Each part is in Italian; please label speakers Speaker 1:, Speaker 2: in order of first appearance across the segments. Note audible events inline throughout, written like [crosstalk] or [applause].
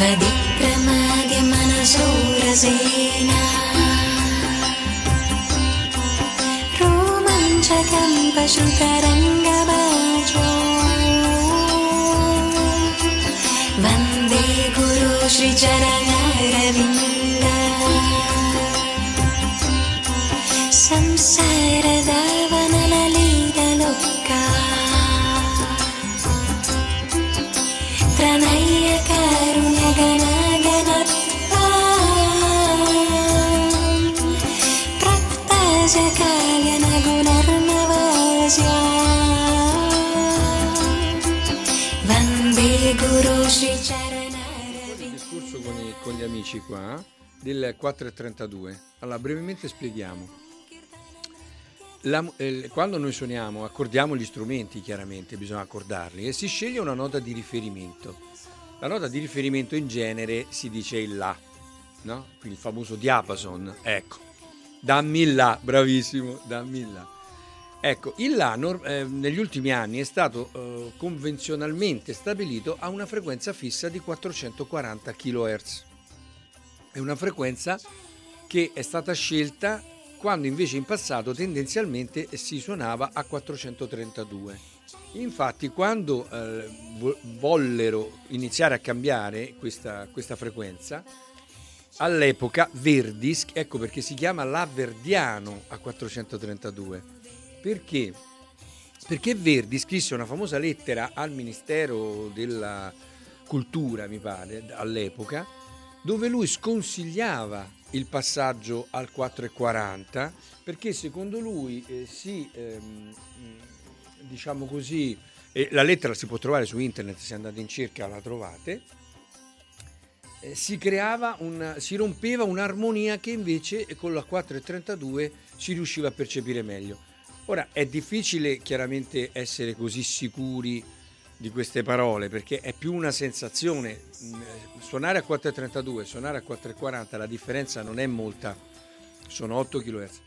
Speaker 1: वदिक्रमाद्य मनसोरसेना। रोमाञ्चकं पशुतरङ्गवाचो वन्दे गुरु प्रणय्य
Speaker 2: amici qua del 432. Allora, brevemente spieghiamo. La eh, quando noi suoniamo, accordiamo gli strumenti, chiaramente bisogna accordarli e si sceglie una nota di riferimento. La nota di riferimento in genere si dice il La, no? Quindi il famoso diapason, ecco. Dammi il La, bravissimo, dammi il La. Ecco, il La nor- eh, negli ultimi anni è stato eh, convenzionalmente stabilito a una frequenza fissa di 440 kHz. È una frequenza che è stata scelta quando invece in passato tendenzialmente si suonava a 432. Infatti quando eh, vo- vollero iniziare a cambiare questa, questa frequenza, all'epoca Verdis, ecco perché si chiama La Verdiano a 432, perché? Perché Verdi scrisse una famosa lettera al Ministero della Cultura, mi pare, all'epoca, dove lui sconsigliava il passaggio al 4,40 perché secondo lui eh, si, ehm, mh, diciamo così, e la lettera si può trovare su internet, se andate in cerca la trovate, eh, si creava un, si rompeva un'armonia che invece con la 4,32 si riusciva a percepire meglio. Ora è difficile chiaramente essere così sicuri di queste parole perché è più una sensazione. Mm, Suonare a 4,32 suonare a 4,40 la differenza non è molta, sono 8 kHz.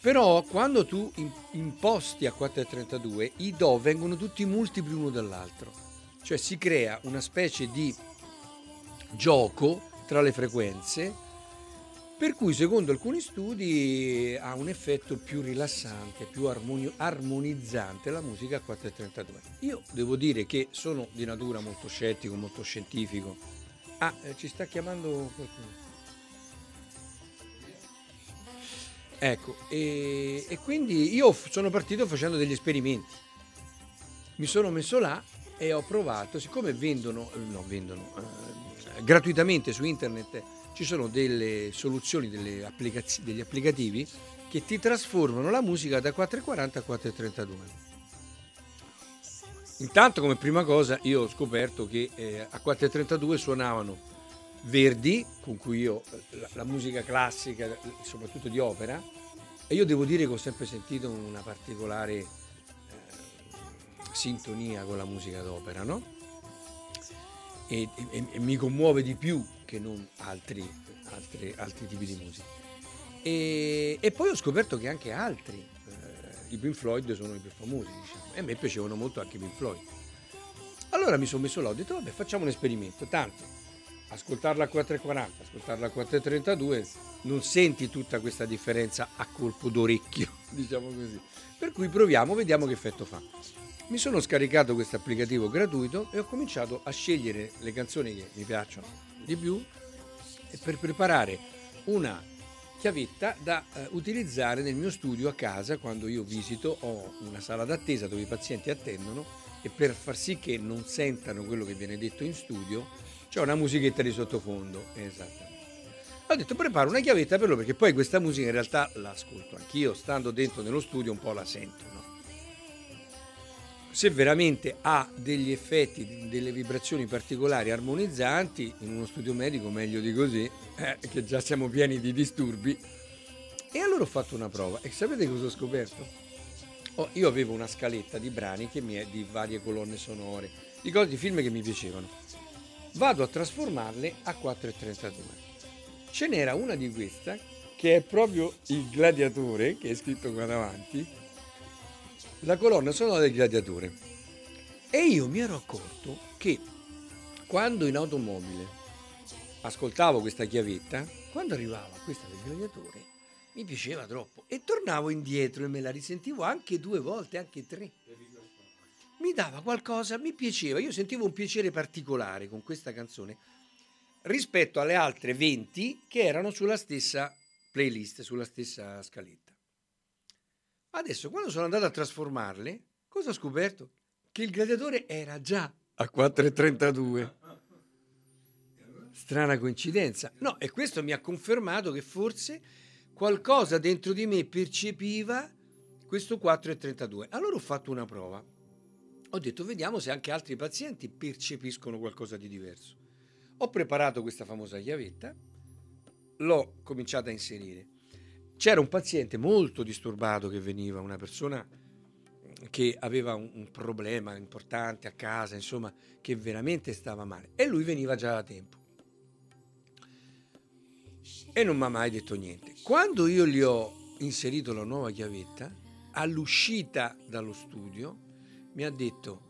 Speaker 2: Però quando tu imposti a 4,32 i Do vengono tutti multipli uno dall'altro, cioè si crea una specie di gioco tra le frequenze per cui secondo alcuni studi ha un effetto più rilassante, più armonio- armonizzante la musica a 432. Io devo dire che sono di natura molto scettico, molto scientifico. Ah, eh, ci sta chiamando qualcuno. Ecco, e, e quindi io sono partito facendo degli esperimenti. Mi sono messo là e ho provato, siccome vendono, eh, no, vendono eh, gratuitamente su internet ci sono delle soluzioni, delle applicaz- degli applicativi che ti trasformano la musica da 440 a 432. Intanto come prima cosa io ho scoperto che eh, a 432 suonavano Verdi, con cui io eh, la, la musica classica, soprattutto di opera, e io devo dire che ho sempre sentito una particolare eh, sintonia con la musica d'opera, no? E, e- e mi commuove di più che non altri, altri, altri tipi di musica. E, e poi ho scoperto che anche altri, eh, i Pink Floyd sono i più famosi, diciamo, e a me piacevano molto anche i Pink Floyd. Allora mi sono messo là, ho detto vabbè facciamo un esperimento, tanto ascoltarla a 4,40, ascoltarla a 4,32, non senti tutta questa differenza a colpo d'orecchio, [laughs] diciamo così. Per cui proviamo, vediamo che effetto fa. Mi sono scaricato questo applicativo gratuito e ho cominciato a scegliere le canzoni che mi piacciono di più per preparare una chiavetta da eh, utilizzare nel mio studio a casa quando io visito ho una sala d'attesa dove i pazienti attendono e per far sì che non sentano quello che viene detto in studio c'è una musichetta di sottofondo esattamente ho detto preparo una chiavetta per loro perché poi questa musica in realtà l'ascolto anch'io stando dentro nello studio un po' la sento no? Se veramente ha degli effetti, delle vibrazioni particolari armonizzanti, in uno studio medico meglio di così, eh, che già siamo pieni di disturbi. E allora ho fatto una prova e sapete cosa ho scoperto? Oh, io avevo una scaletta di brani è di varie colonne sonore, di cose di film che mi piacevano. Vado a trasformarle a 4,32. Ce n'era una di queste che è proprio il gladiatore, che è scritto qua davanti, la colonna sonora del gladiatore. E io mi ero accorto che quando in automobile ascoltavo questa chiavetta, quando arrivava questa del gladiatore mi piaceva troppo e tornavo indietro e me la risentivo anche due volte, anche tre. Mi dava qualcosa, mi piaceva, io sentivo un piacere particolare con questa canzone rispetto alle altre 20 che erano sulla stessa playlist, sulla stessa scaletta. Adesso, quando sono andato a trasformarle, cosa ho scoperto? Che il gladiatore era già a 4,32. Strana coincidenza. No, e questo mi ha confermato che forse qualcosa dentro di me percepiva questo 4,32. Allora ho fatto una prova. Ho detto, vediamo se anche altri pazienti percepiscono qualcosa di diverso. Ho preparato questa famosa chiavetta, l'ho cominciata a inserire. C'era un paziente molto disturbato che veniva, una persona che aveva un, un problema importante a casa, insomma, che veramente stava male. E lui veniva già da tempo. E non mi ha mai detto niente. Quando io gli ho inserito la nuova chiavetta, all'uscita dallo studio, mi ha detto,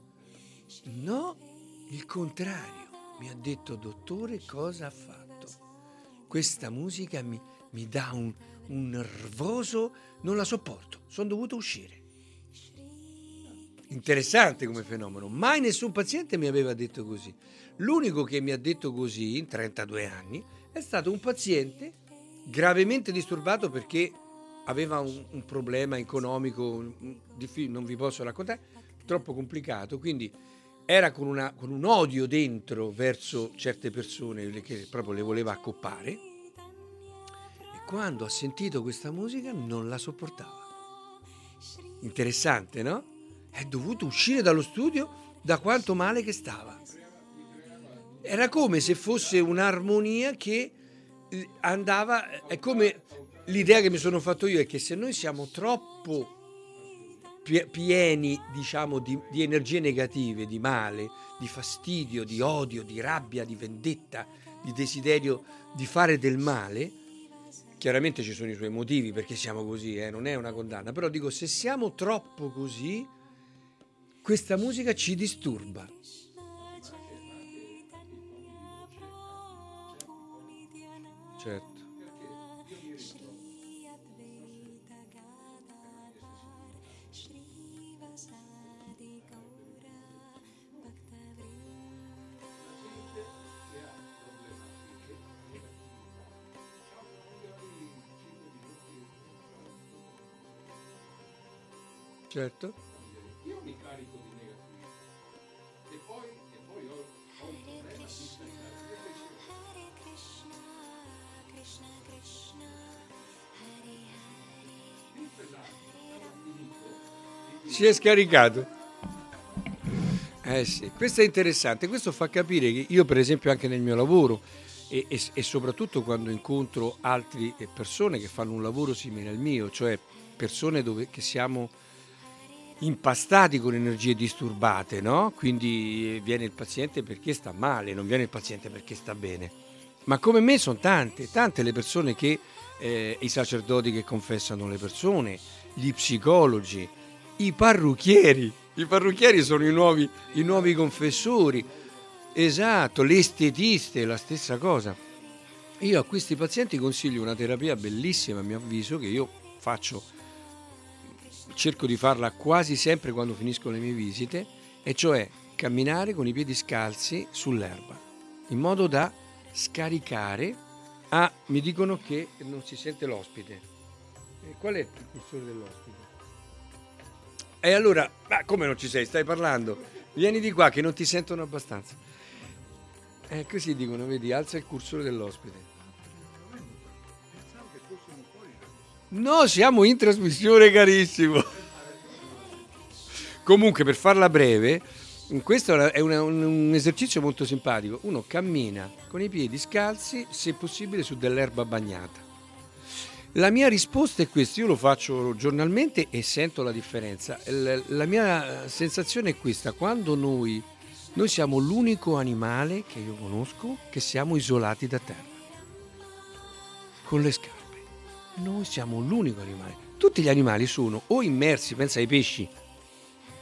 Speaker 2: no, il contrario. Mi ha detto, dottore, cosa ha fatto? Questa musica mi, mi dà un, un nervoso, non la sopporto, sono dovuto uscire. Interessante come fenomeno, mai nessun paziente mi aveva detto così. L'unico che mi ha detto così in 32 anni è stato un paziente gravemente disturbato perché aveva un, un problema economico, non vi posso raccontare, troppo complicato, quindi era con, una, con un odio dentro verso certe persone che proprio le voleva accoppare quando ha sentito questa musica non la sopportava. Interessante, no? È dovuto uscire dallo studio da quanto male che stava. Era come se fosse un'armonia che eh, andava, è come l'idea che mi sono fatto io è che se noi siamo troppo pieni, diciamo, di, di energie negative, di male, di fastidio, di odio, di rabbia, di vendetta, di desiderio di fare del male, chiaramente ci sono i suoi motivi perché siamo così, eh, non è una condanna, però dico se siamo troppo così, questa musica ci disturba. Certo. Certo. Io mi carico di negativi e poi, e poi ho, ho un problema di scaricare.
Speaker 1: Hare Krishna, Krishna Krishna, Hare Hare.
Speaker 2: Si è scaricato. Eh sì, questo è interessante, questo fa capire che io per esempio anche nel mio lavoro e, e, e soprattutto quando incontro altre persone che fanno un lavoro simile al mio, cioè persone dove, che siamo impastati con energie disturbate, no? Quindi viene il paziente perché sta male, non viene il paziente perché sta bene. Ma come me sono tante, tante le persone che, eh, i sacerdoti che confessano le persone, gli psicologi, i parrucchieri. I parrucchieri sono i nuovi, i nuovi confessori. Esatto, le estetiste, la stessa cosa. Io a questi pazienti consiglio una terapia bellissima, a mio avviso, che io faccio cerco di farla quasi sempre quando finisco le mie visite, e cioè camminare con i piedi scalzi sull'erba, in modo da scaricare. Ah, mi dicono che non si sente l'ospite. E qual è il cursore dell'ospite? E allora, ma come non ci sei? Stai parlando? Vieni di qua che non ti sentono abbastanza. Eh, così dicono, vedi, alza il cursore dell'ospite. No, siamo in trasmissione, carissimo. Comunque, per farla breve, questo è un, un, esercizio molto simpatico. Uno cammina con i piedi scalzi, se possibile, su dell'erba bagnata. La mia risposta è questa, io lo faccio giornalmente e sento la differenza. La mia sensazione è questa, quando noi, noi siamo l'unico animale che io conosco che siamo isolati da terra, con le scarpe noi siamo l'unico animale. Tutti gli animali sono o immersi, pensa ai pesci,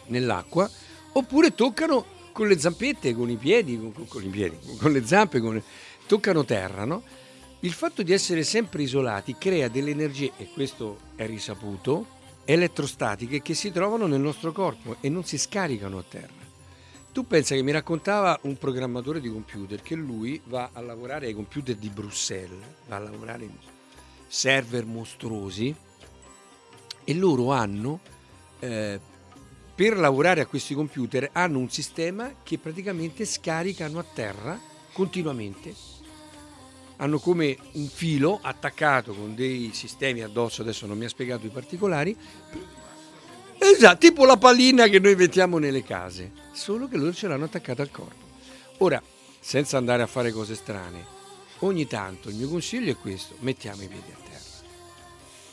Speaker 2: nell'acqua, oppure toccano con le zampette, con i piedi, con, con i piedi, con le zampe, con... toccano terra, no? Il fatto di essere sempre isolati crea delle energie, e questo è risaputo, elettrostatiche che si trovano nel nostro corpo e non si scaricano a terra. Tu pensa che mi raccontava un programmatore di computer che lui va a lavorare ai computer di Bruxelles, va a lavorare in server mostruosi e loro hanno, eh, per lavorare a questi computer, hanno un sistema che praticamente scaricano a terra continuamente. Hanno come un filo attaccato con dei sistemi addosso, adesso non mi ha spiegato i particolari, Esatto, tipo la pallina che noi mettiamo nelle case, solo che loro ce l'hanno attaccata al corpo. Ora, senza andare a fare cose strane, ogni tanto il mio consiglio è questo, mettiamo i piedi a terra.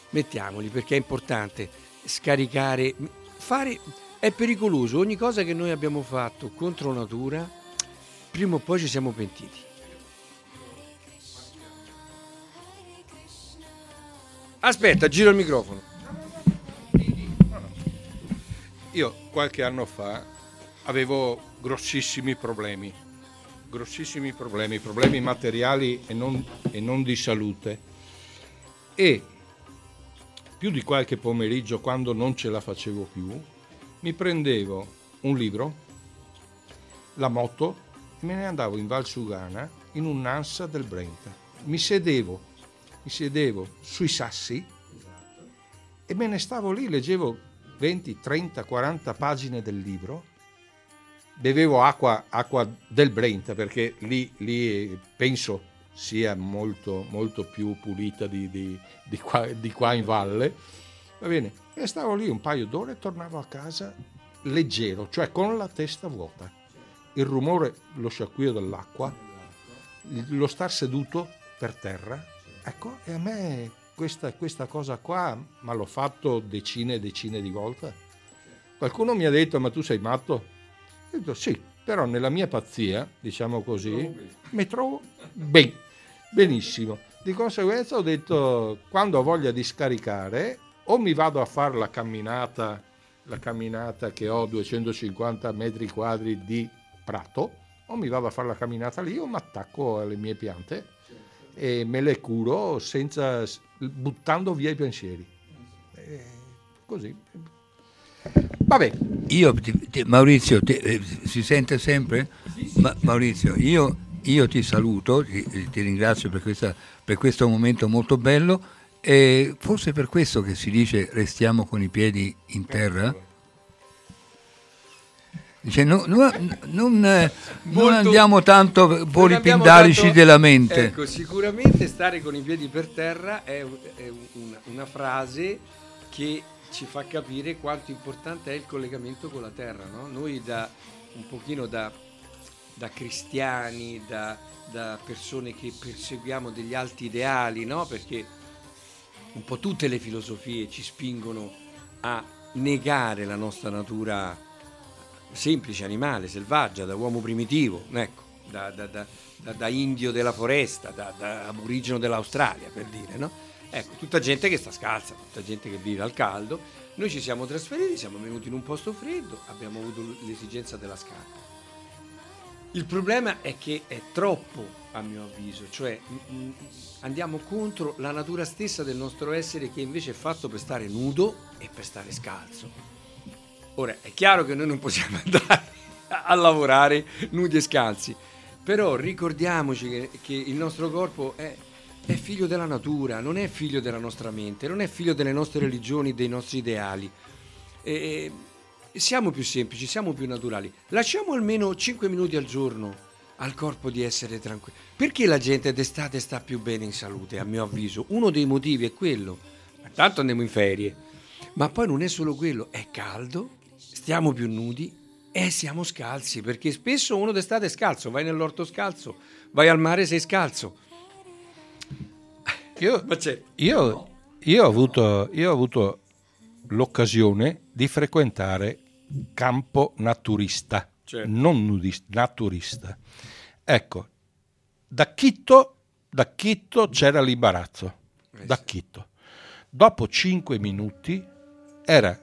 Speaker 2: Mettiamoli perché è importante scaricare, fare, è pericoloso, ogni cosa che noi abbiamo fatto contro natura, prima o poi ci siamo pentiti. Aspetta, giro il microfono.
Speaker 3: Io qualche anno fa avevo grossissimi problemi, grossissimi problemi, problemi materiali e non, e non di salute. E più di qualche pomeriggio, quando non ce la facevo più, mi prendevo un libro, la moto e me ne andavo in Val Sugana in un'ansa del Brenta. Mi sedevo, mi sedevo sui sassi e me ne stavo lì, leggevo 20, 30, 40 pagine del libro, bevevo acqua, acqua del Brenta perché lì, lì penso sia molto, molto più pulita di, di, di, qua, di qua in valle. Va bene, e stavo lì un paio d'ore e tornavo a casa leggero, cioè con la testa vuota. Il rumore, lo sciacquio dell'acqua, lo star seduto per terra, ecco, e a me questa, questa cosa qua, ma l'ho fatto decine e decine di volte. Qualcuno mi ha detto, ma tu sei matto? Ho detto sì, però nella mia pazzia, diciamo così, mi trovo ben, benissimo. Di conseguenza ho detto, quando ho voglia di scaricare, o mi vado a fare la camminata, la camminata che ho 250 metri quadri di prato, o mi vado a fare la camminata lì o mi attacco alle mie piante e me le curo senza, buttando via i pensieri. E così. Vabbè.
Speaker 4: Io, ti- ti- Maurizio, ti- eh, si sente sempre? Ma- Maurizio, io, io ti saluto, ti, ti ringrazio per, questa- per questo momento molto bello e forse per questo che si dice restiamo con i piedi in terra. Dice, no- no- non, eh, non
Speaker 2: Molto-
Speaker 4: andiamo tanto
Speaker 2: Non
Speaker 4: polipindarici
Speaker 2: dato-
Speaker 4: della mente.
Speaker 2: Ecco, sicuramente stare con i piedi per terra è, è un- una frase che ci fa capire quanto importante è il collegamento con la terra. no? Noi da un pochino da, da cristiani, da, da persone che perseguiamo degli alti ideali, no? perché un po' tutte le filosofie ci spingono a negare la nostra natura semplice, animale, selvaggia, da uomo primitivo, ecco, da, da- indio della foresta, da aborigeno dell'Australia, per dire, no? Ecco, tutta gente che sta scalza, tutta gente che vive al caldo. Noi ci siamo trasferiti, siamo venuti in un posto freddo, abbiamo avuto l'esigenza della scarpa. Il problema è che è troppo, a mio avviso, cioè andiamo contro la natura stessa del nostro essere che invece è fatto per stare nudo e per stare scalzo. Ora, è chiaro che noi non possiamo [laughs] andare a lavorare nudi e scalzi, però ricordiamoci che, che il nostro corpo è, è figlio della natura, non è figlio della nostra mente, non è figlio delle nostre religioni, dei nostri ideali. E- siamo più semplici, siamo più naturali. Lasciamo almeno 5 minuti al giorno al corpo di essere tranquillo. Perché la gente d'estate sta più bene in salute, a mio avviso? Uno dei motivi è quello. Tanto andiamo in ferie. Ma poi non è solo quello, è caldo, stiamo più nudi e siamo scalzi, perché spesso uno d'estate è scalzo, vai nell'orto scalzo, vai al mare sei scalzo.
Speaker 3: Io,
Speaker 2: Ma c'è
Speaker 3: io, io ho avuto, io ho avuto l'occasione di frequentare campo naturista,
Speaker 2: Certo.
Speaker 3: non nudista, naturista. Ecco, da Chitto, da Chitto c'era l'imbarazzo,
Speaker 2: Eh
Speaker 3: da
Speaker 2: sì.
Speaker 3: Chitto. Dopo cinque minuti era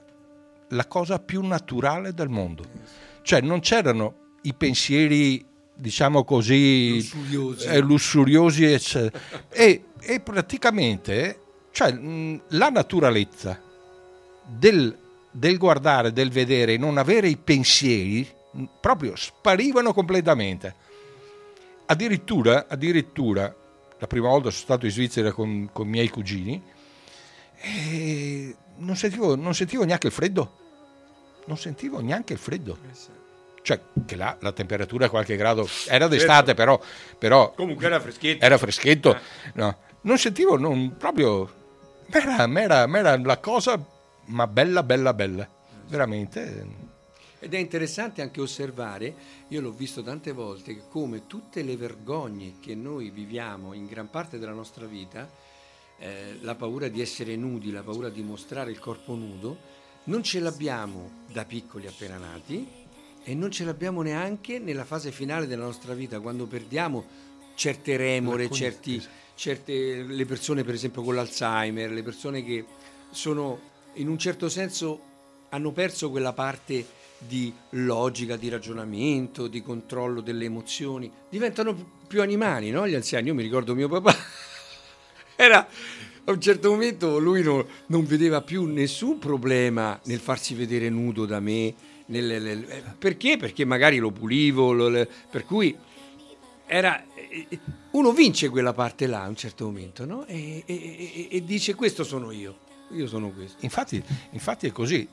Speaker 3: la cosa più naturale del mondo. Cioè non c'erano i pensieri diciamo così,
Speaker 2: Lussuriosi.
Speaker 3: eh, lussuriosi ecc- e, e praticamente cioè, mh, la naturalezza del, del guardare, del vedere, non avere i pensieri, mh, proprio sparivano completamente. Addirittura, addirittura, la prima volta sono stato in Svizzera con, con i miei cugini e non sentivo, non sentivo neanche il freddo. Non sentivo neanche il freddo. Cioè, che là la temperatura qualche grado era d'estate, però, però
Speaker 2: Comunque era freschetto.
Speaker 3: era freschetto. No, non sentivo non, proprio. M'era, m'era- m'era la cosa, ma bella, bella, bella. Veramente.
Speaker 2: Ed è interessante anche osservare, io l'ho visto tante volte, come tutte le vergogne che noi viviamo in gran parte della nostra vita, eh, la paura di essere nudi, la paura di mostrare il corpo nudo, non ce l'abbiamo da piccoli appena nati e non ce l'abbiamo neanche nella fase finale della nostra vita, quando perdiamo certe remore, certi, certe, le persone per esempio con l'Alzheimer, le persone che sono in un certo senso hanno perso quella parte di logica, di ragionamento, di controllo delle emozioni, diventano più animali, no? Gli anziani, io mi ricordo mio papà, [laughs] era a un certo momento lui no- non vedeva più nessun problema nel farsi vedere nudo da me, nel- nel- eh, perché? Perché magari lo pulivo, lo- per cui era eh, uno vince quella parte là a un certo momento, no? E, e- e- dice questo sono io, io sono questo.
Speaker 3: Infatti, infatti è così.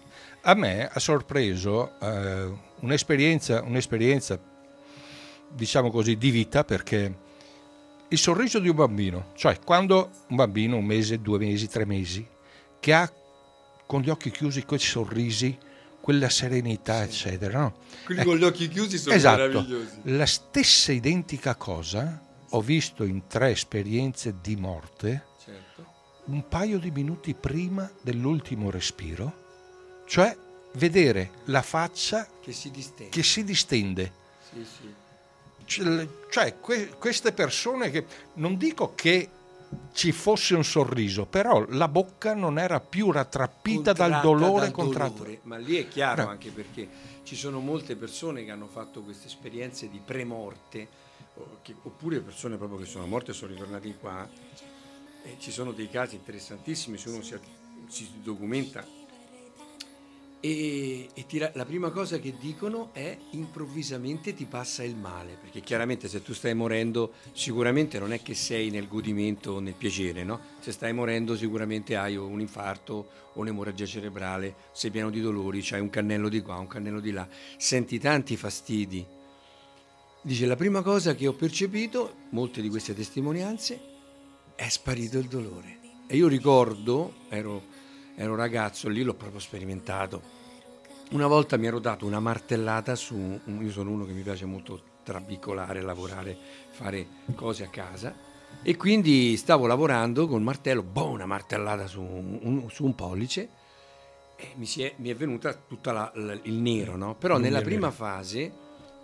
Speaker 3: A me ha sorpreso eh, un'esperienza, un'esperienza, diciamo così, di vita perché il sorriso di un bambino, cioè quando un bambino, un mese, due mesi, tre mesi, che ha con gli occhi chiusi quei sorrisi, quella serenità, eccetera, no?
Speaker 2: Quelli
Speaker 3: Ecco.
Speaker 2: con gli occhi chiusi sono
Speaker 3: esatto.
Speaker 2: meravigliosi.
Speaker 3: La stessa identica cosa ho visto in tre esperienze di morte
Speaker 2: Certo.
Speaker 3: un paio di minuti prima dell'ultimo respiro, cioè vedere la faccia
Speaker 2: Che si distende.
Speaker 3: che si distende.
Speaker 2: Sì, sì.
Speaker 3: Cioè, cioè, que- queste persone che non dico che ci fosse un sorriso, però la bocca non era più rattrappita dal dolore
Speaker 2: dal
Speaker 3: contratto.
Speaker 2: dolore. Ma lì è chiaro
Speaker 3: No.
Speaker 2: anche perché ci sono molte persone che hanno fatto queste esperienze di premorte, oppure persone proprio che sono morte e sono ritornati qua. E ci sono dei casi interessantissimi se uno si, si documenta. E, e ti la prima cosa che dicono è improvvisamente ti passa il male, perché chiaramente se tu stai morendo sicuramente non è che sei nel godimento o nel piacere, no? Se stai morendo sicuramente hai un infarto o un'emorragia cerebrale, sei pieno di dolori, c'hai un cannello di qua, un cannello di là, senti tanti fastidi. Dice la prima cosa che ho percepito, molte di queste testimonianze, è sparito il dolore. E io ricordo, ero, ero ragazzo, lì l'ho proprio sperimentato. Una volta mi ero dato una martellata su, io sono uno che mi piace molto trabicolare, lavorare, fare cose a casa e quindi stavo lavorando col martello, boh, una martellata su un, su un pollice e mi, si è, mi è venuta tutta la- la- il nero, no? Però
Speaker 3: Mm,
Speaker 2: nella prima
Speaker 3: nero.
Speaker 2: fase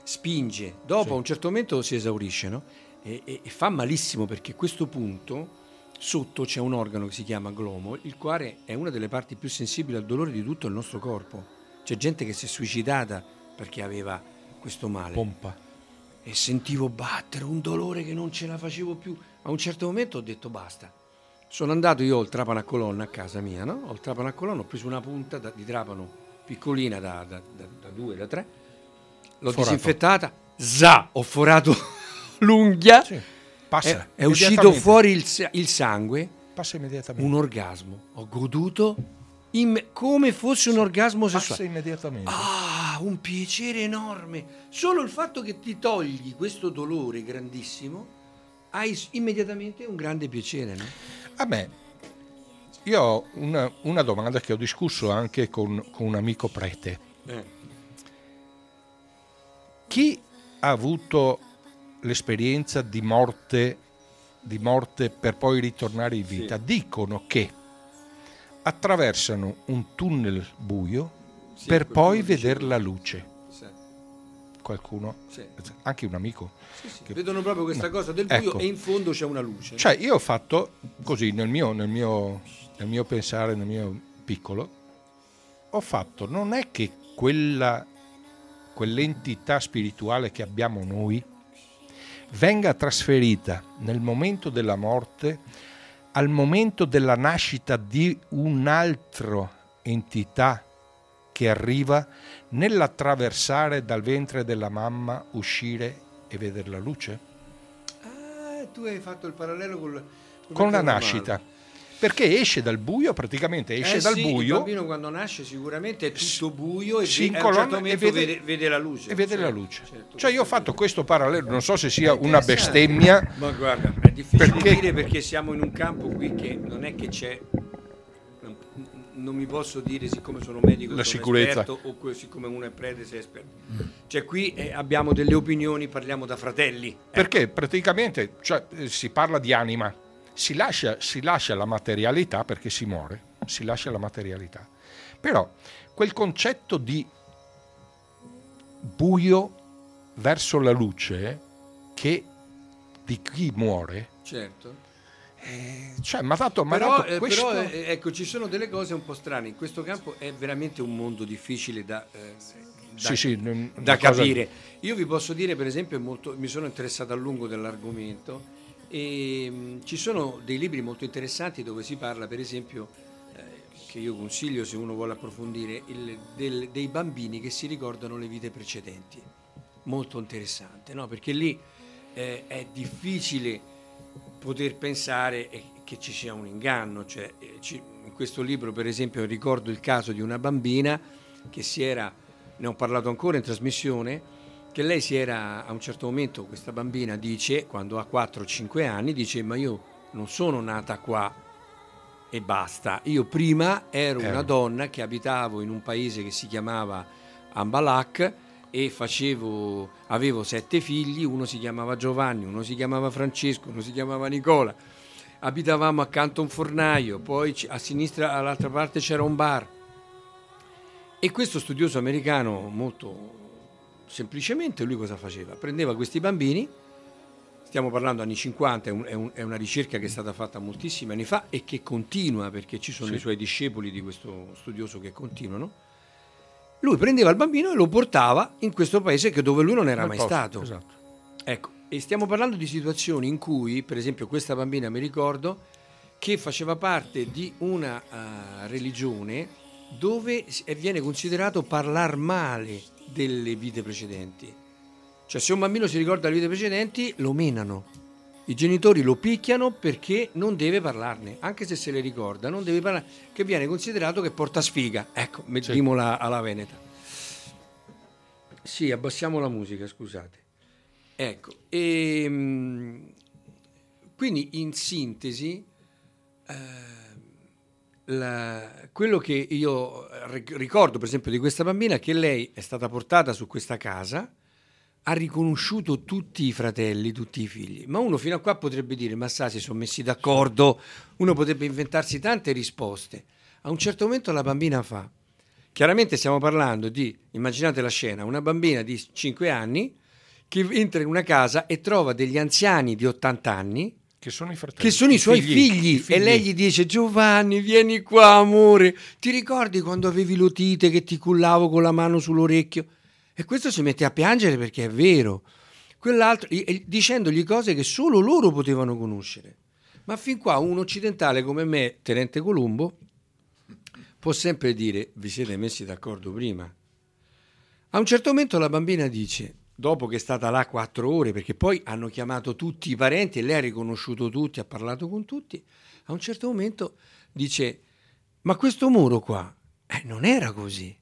Speaker 2: spinge, dopo
Speaker 3: Sì.
Speaker 2: a un certo momento si esaurisce, no? E, e- e fa malissimo perché questo punto sotto c'è un organo che si chiama glomo, il quale è una delle parti più sensibili al dolore di tutto il nostro corpo. C'è gente che si è suicidata perché aveva questo male
Speaker 3: Pompa.
Speaker 2: e sentivo battere un dolore che non ce la facevo più. A un certo momento ho detto basta. Sono andato io ho il trapano a colonna a casa mia, no? Ho il trapano a colonna, ho preso una punta da- di trapano piccolina da, da, da- da due, da tre, l'ho
Speaker 3: Forato.
Speaker 2: disinfettata, za, ho forato [laughs] l'unghia,
Speaker 3: Sì. Passa.
Speaker 2: è, è uscito fuori il, il sangue,
Speaker 3: Passa immediatamente.
Speaker 2: un orgasmo. Ho goduto imme- come fosse un orgasmo
Speaker 3: Passa
Speaker 2: sessuale.
Speaker 3: immediatamente.
Speaker 2: Ah, un piacere enorme. Solo il fatto che ti togli questo dolore grandissimo, hai immediatamente un grande piacere, no?
Speaker 3: A me, io ho una, una domanda che ho discusso anche con, con un amico prete. Chi ha avuto l'esperienza di morte, di morte per poi ritornare in vita, dicono che attraversano un tunnel buio
Speaker 2: Sì,
Speaker 3: per poi vedere la luce.
Speaker 2: Sì,
Speaker 3: Qualcuno,
Speaker 2: sì.
Speaker 3: anche un amico.
Speaker 2: Sì, sì.
Speaker 3: Che-
Speaker 2: Vedono proprio questa
Speaker 3: No.
Speaker 2: cosa del buio
Speaker 3: Ecco.
Speaker 2: e in fondo c'è una luce.
Speaker 3: Cioè, io ho fatto così nel mio, nel mio, nel mio pensare, nel mio piccolo, ho fatto, non è che quella, quell'entità spirituale che abbiamo noi venga trasferita nel momento della morte al momento della nascita di un'altra entità che arriva nell'attraversare dal ventre della mamma, uscire e vedere la luce?
Speaker 2: Ah, tu hai fatto il parallelo col, col
Speaker 3: Con la nascita.
Speaker 2: romano.
Speaker 3: Perché esce dal buio, praticamente esce
Speaker 2: Eh
Speaker 3: dal
Speaker 2: sì, Il
Speaker 3: buio
Speaker 2: bambino quando nasce sicuramente è tutto buio e
Speaker 3: si
Speaker 2: certo
Speaker 3: e vede-
Speaker 2: vede, vede la luce.
Speaker 3: e vede la
Speaker 2: Certo,
Speaker 3: luce.
Speaker 2: certo.
Speaker 3: Cioè io ho fatto questo parallelo, non so se sia una bestemmia,
Speaker 2: Ma guarda, è difficile
Speaker 3: Perché-
Speaker 2: dire perché siamo in un campo qui che non è che c'è. non- mi posso dire siccome sono medico
Speaker 3: La
Speaker 2: sono
Speaker 3: sicurezza.
Speaker 2: esperto o siccome uno è prete sei esperto. Cioè qui eh, abbiamo delle opinioni, parliamo da fratelli. Ecco.
Speaker 3: perché praticamente cioè, eh, si parla di anima, si lascia, si lascia la materialità perché si muore, si lascia la materialità. Però quel concetto di buio verso la luce che di chi muore,
Speaker 2: Certo.
Speaker 3: eh, cioè mi ha dato, m'ha
Speaker 2: Però,
Speaker 3: dato
Speaker 2: eh,
Speaker 3: questo...
Speaker 2: però, eh, ecco, ci sono delle cose un po' strane. In questo campo è veramente un mondo difficile da, eh, da-
Speaker 3: Sì, sì,
Speaker 2: da
Speaker 3: una cosa-
Speaker 2: capire. Io vi posso dire, per esempio, molto- mi sono interessato a lungo dell'argomento e mh, ci sono dei libri molto interessanti dove si parla, per esempio, eh, che io consiglio se uno vuole approfondire, il- del- dei bambini che si ricordano le vite precedenti. Molto interessante, no? Perché lì eh, è difficile poter pensare eh, che ci sia un inganno. Cioè, eh, ci- in questo libro, per esempio, ricordo il caso di una bambina che si era, ne ho parlato ancora in trasmissione, che lei si era a un certo momento, questa bambina dice, quando ha 4-5 anni, dice ma io non sono nata qua e basta, io prima ero
Speaker 3: Ero.
Speaker 2: una donna che abitavo in un paese che si chiamava Ambalak e facevo, avevo sette figli, uno si chiamava Giovanni, uno si chiamava Francesco, uno si chiamava Nicola, abitavamo accanto a un fornaio, poi a sinistra all'altra parte c'era un bar. E questo studioso americano molto semplicemente lui cosa faceva? Prendeva questi bambini, stiamo parlando anni 50, è, un- è un- è una ricerca che è stata fatta moltissimi anni fa e che continua perché ci sono
Speaker 3: Sì.
Speaker 2: i suoi discepoli di questo studioso che continuano. Lui prendeva il bambino e lo portava in questo paese che dove lui non era
Speaker 3: Nel
Speaker 2: mai
Speaker 3: posto,
Speaker 2: stato.
Speaker 3: Esatto.
Speaker 2: Ecco, e stiamo parlando di situazioni in cui, per esempio, questa bambina mi ricordo che faceva parte di una eh, religione dove eh, viene considerato parlare male delle vite precedenti. Cioè, se un bambino si ricorda le vite precedenti, lo menano. I genitori lo picchiano perché non deve parlarne, anche se se le ricorda, non deve parlare, che viene considerato che porta sfiga. Ecco, mettiamola alla Veneta. Sì, abbassiamo la musica, scusate. Ecco, ehm, quindi in sintesi, eh, la- quello che io ric- ricordo per esempio di questa bambina è che lei è stata portata su questa casa, ha riconosciuto tutti i fratelli, tutti i figli, ma uno fino a qua potrebbe dire, ma sa, si sono messi d'accordo, uno potrebbe inventarsi tante risposte. A un certo momento la bambina fa, chiaramente stiamo parlando di, immaginate la scena, una bambina di 5 anni che entra in una casa e trova degli anziani di 80 anni
Speaker 3: Che sono i fratelli.
Speaker 2: che sono i suoi figli,
Speaker 3: i
Speaker 2: e lei gli dice Giovanni vieni qua amore. Ti ricordi quando avevi l'otite che ti cullavo con la mano sull'orecchio? E questo si mette a piangere perché è vero. Quell'altro dicendogli cose che solo loro potevano conoscere. Ma fin qua un occidentale come me Tenente Colombo può sempre dire vi siete messi d'accordo prima? A un certo momento la bambina dice, dopo che è stata là quattro ore, perché poi hanno chiamato tutti i parenti e lei ha riconosciuto tutti, ha parlato con tutti, a un certo momento dice, ma questo muro qua eh, non era così.